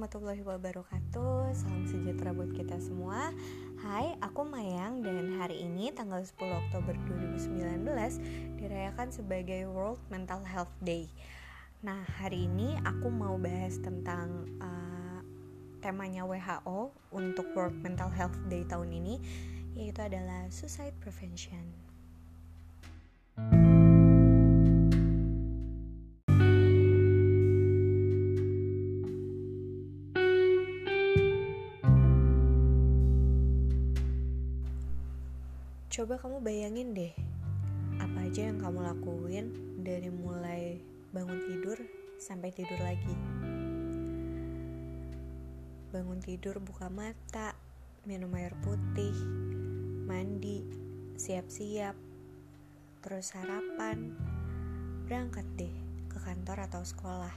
warahmatullahi wabarakatuh. Salam sejahtera buat kita semua. Hai, aku Mayang dan hari ini tanggal 10 Oktober 2019 dirayakan sebagai World Mental Health Day. Nah, hari ini aku mau bahas tentang uh, temanya WHO untuk World Mental Health Day tahun ini Yaitu adalah Suicide Prevention Coba kamu bayangin deh, apa aja yang kamu lakuin dari mulai bangun tidur sampai tidur lagi. Bangun tidur buka mata, minum air putih, mandi, siap-siap, terus sarapan, berangkat deh ke kantor atau sekolah.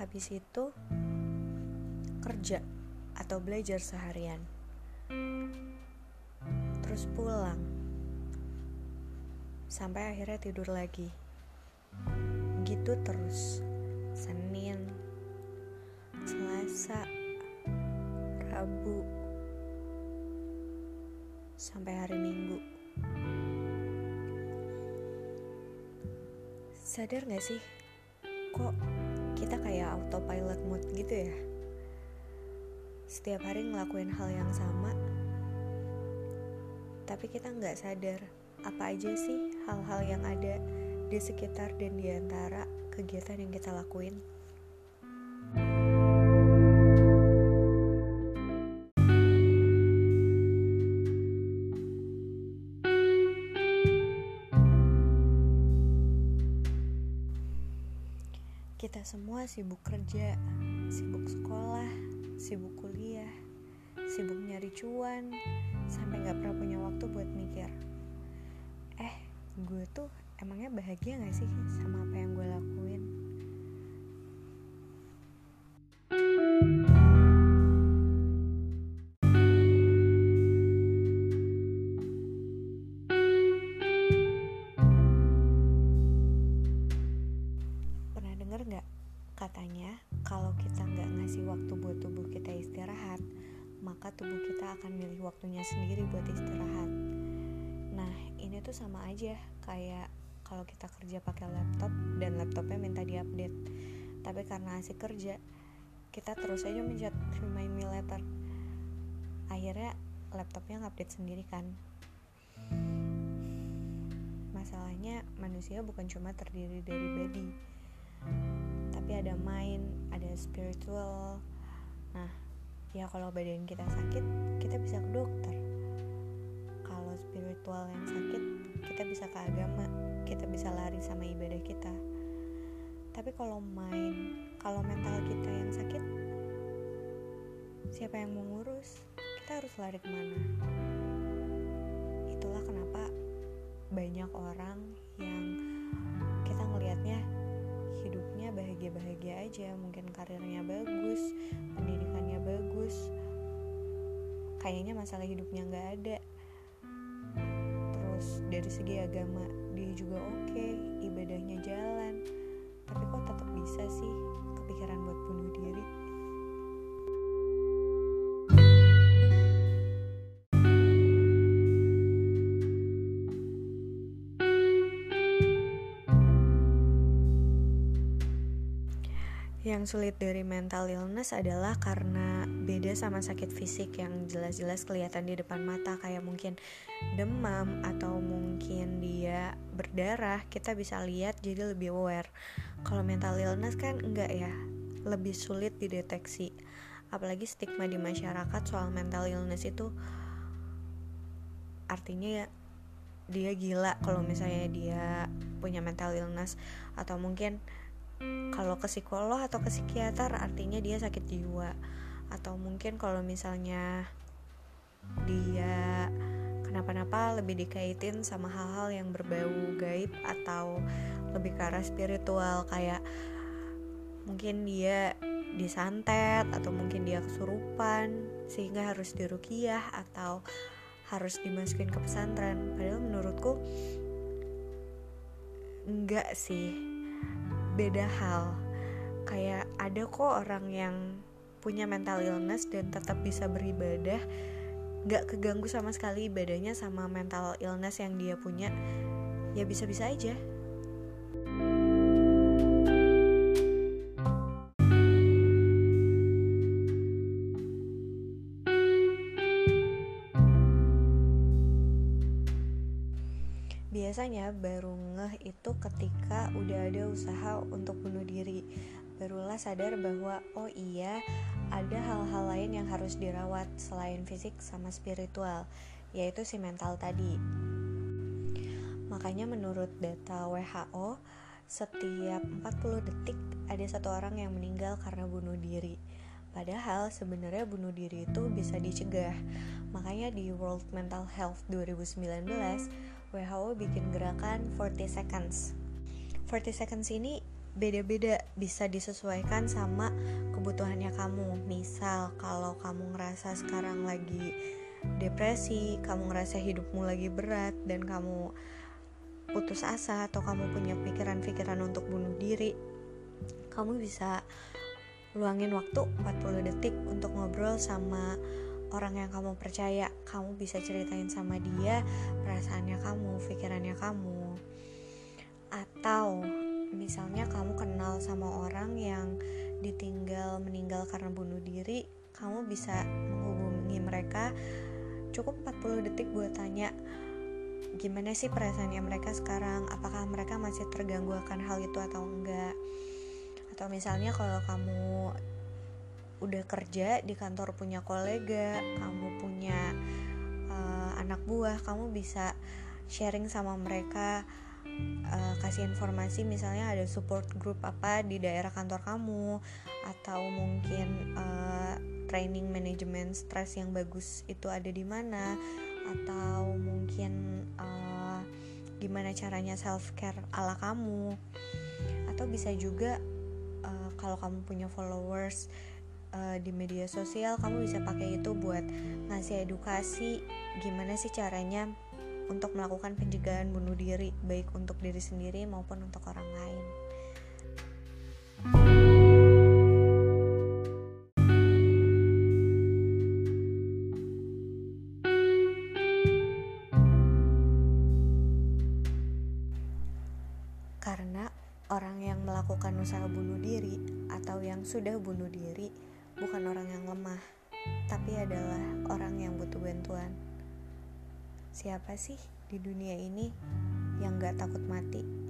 Habis itu kerja atau belajar seharian terus pulang. Sampai akhirnya tidur lagi. Gitu terus. Senin Selasa Rabu sampai hari Minggu. Sadar gak sih? Kok kita kayak autopilot mode gitu ya? Setiap hari ngelakuin hal yang sama tapi kita nggak sadar apa aja sih hal-hal yang ada di sekitar dan di antara kegiatan yang kita lakuin. Kita semua sibuk kerja, sibuk sekolah, sibuk kuliah, sibuk nyari cuan, sampai nggak pernah punya waktu buat mikir eh gue tuh emangnya bahagia gak sih sama apa yang gue lakuin waktunya sendiri buat istirahat. Nah, ini tuh sama aja kayak kalau kita kerja pakai laptop dan laptopnya minta diupdate. Tapi karena asik kerja, kita terus aja mencet remind me later. Akhirnya laptopnya ngupdate sendiri kan. Masalahnya manusia bukan cuma terdiri dari body, tapi ada mind, ada spiritual. Nah, ya kalau badan kita sakit kita bisa ke dokter. Kalau spiritual yang sakit kita bisa ke agama. Kita bisa lari sama ibadah kita. Tapi kalau main kalau mental kita yang sakit siapa yang mau ngurus? Kita harus lari ke mana? Itulah kenapa banyak orang yang kita ngelihatnya hidupnya bahagia-bahagia aja. Mungkin karirnya bagus pendidikannya bagus. Kayaknya masalah hidupnya nggak ada. Terus dari segi agama dia juga oke. okay, Yang sulit dari mental illness adalah karena beda sama sakit fisik yang jelas-jelas kelihatan di depan mata kayak mungkin demam atau mungkin dia berdarah, kita bisa lihat jadi lebih aware. Kalau mental illness kan enggak ya, lebih sulit dideteksi. Apalagi stigma di masyarakat soal mental illness itu artinya ya dia gila kalau misalnya dia punya mental illness atau mungkin kalau ke psikolog atau ke psikiater artinya dia sakit jiwa. Atau mungkin kalau misalnya dia kenapa-napa lebih dikaitin sama hal-hal yang berbau gaib atau lebih ke arah spiritual kayak mungkin dia disantet atau mungkin dia kesurupan sehingga harus dirukiah atau harus dimasukin ke pesantren. Padahal menurutku enggak sih beda hal. Kayak ada kok orang yang punya mental illness dan tetap bisa beribadah gak keganggu sama sekali ibadahnya sama mental illness yang dia punya ya bisa-bisa aja. Biasanya baru ngeh itu ketika udah ada usaha untuk bunuh diri. Barulah sadar bahwa oh iya ada hal-hal lain yang harus dirawat selain fisik sama spiritual yaitu si mental tadi. Makanya menurut data WHO setiap 40 detik ada satu orang yang meninggal karena bunuh diri. Padahal sebenarnya bunuh diri itu bisa dicegah. Makanya di World Mental Health 2019 WHO bikin gerakan 40 seconds. 40 seconds ini beda-beda bisa disesuaikan sama kebutuhannya kamu. Misal kalau kamu ngerasa sekarang lagi depresi kamu ngerasa hidupmu lagi berat dan kamu putus asa atau kamu punya pikiran-pikiran untuk bunuh diri kamu bisa luangin waktu 40 detik untuk ngobrol sama orang yang kamu percaya kamu bisa ceritain sama dia perasaannya kamu pikirannya kamu. Atau misalnya kamu kenal sama orang yang ditinggal meninggal karena bunuh diri kamu bisa menghubungi mereka cukup 40 detik buat tanya gimana sih perasaannya mereka sekarang? Apakah mereka masih terganggu akan hal itu atau enggak? Atau misalnya kalau kamu udah kerja di kantor punya kolega kamu punya uh, anak buah kamu bisa sharing sama mereka uh, kasih informasi misalnya ada support group apa di daerah kantor kamu atau mungkin uh, training manajemen stres yang bagus itu ada di mana atau mungkin uh, gimana caranya self care ala kamu. Atau bisa juga uh, kalau kamu punya followers uh, di media sosial kamu bisa pakai itu buat ngasih edukasi gimana sih caranya untuk melakukan pencegahan bunuh diri baik untuk diri sendiri maupun untuk orang lain. Karena orang yang melakukan usaha bunuh diri atau yang sudah bunuh diri bukan orang yang lemah, tapi adalah orang yang butuh bantuan. Siapa sih di dunia ini yang gak takut mati?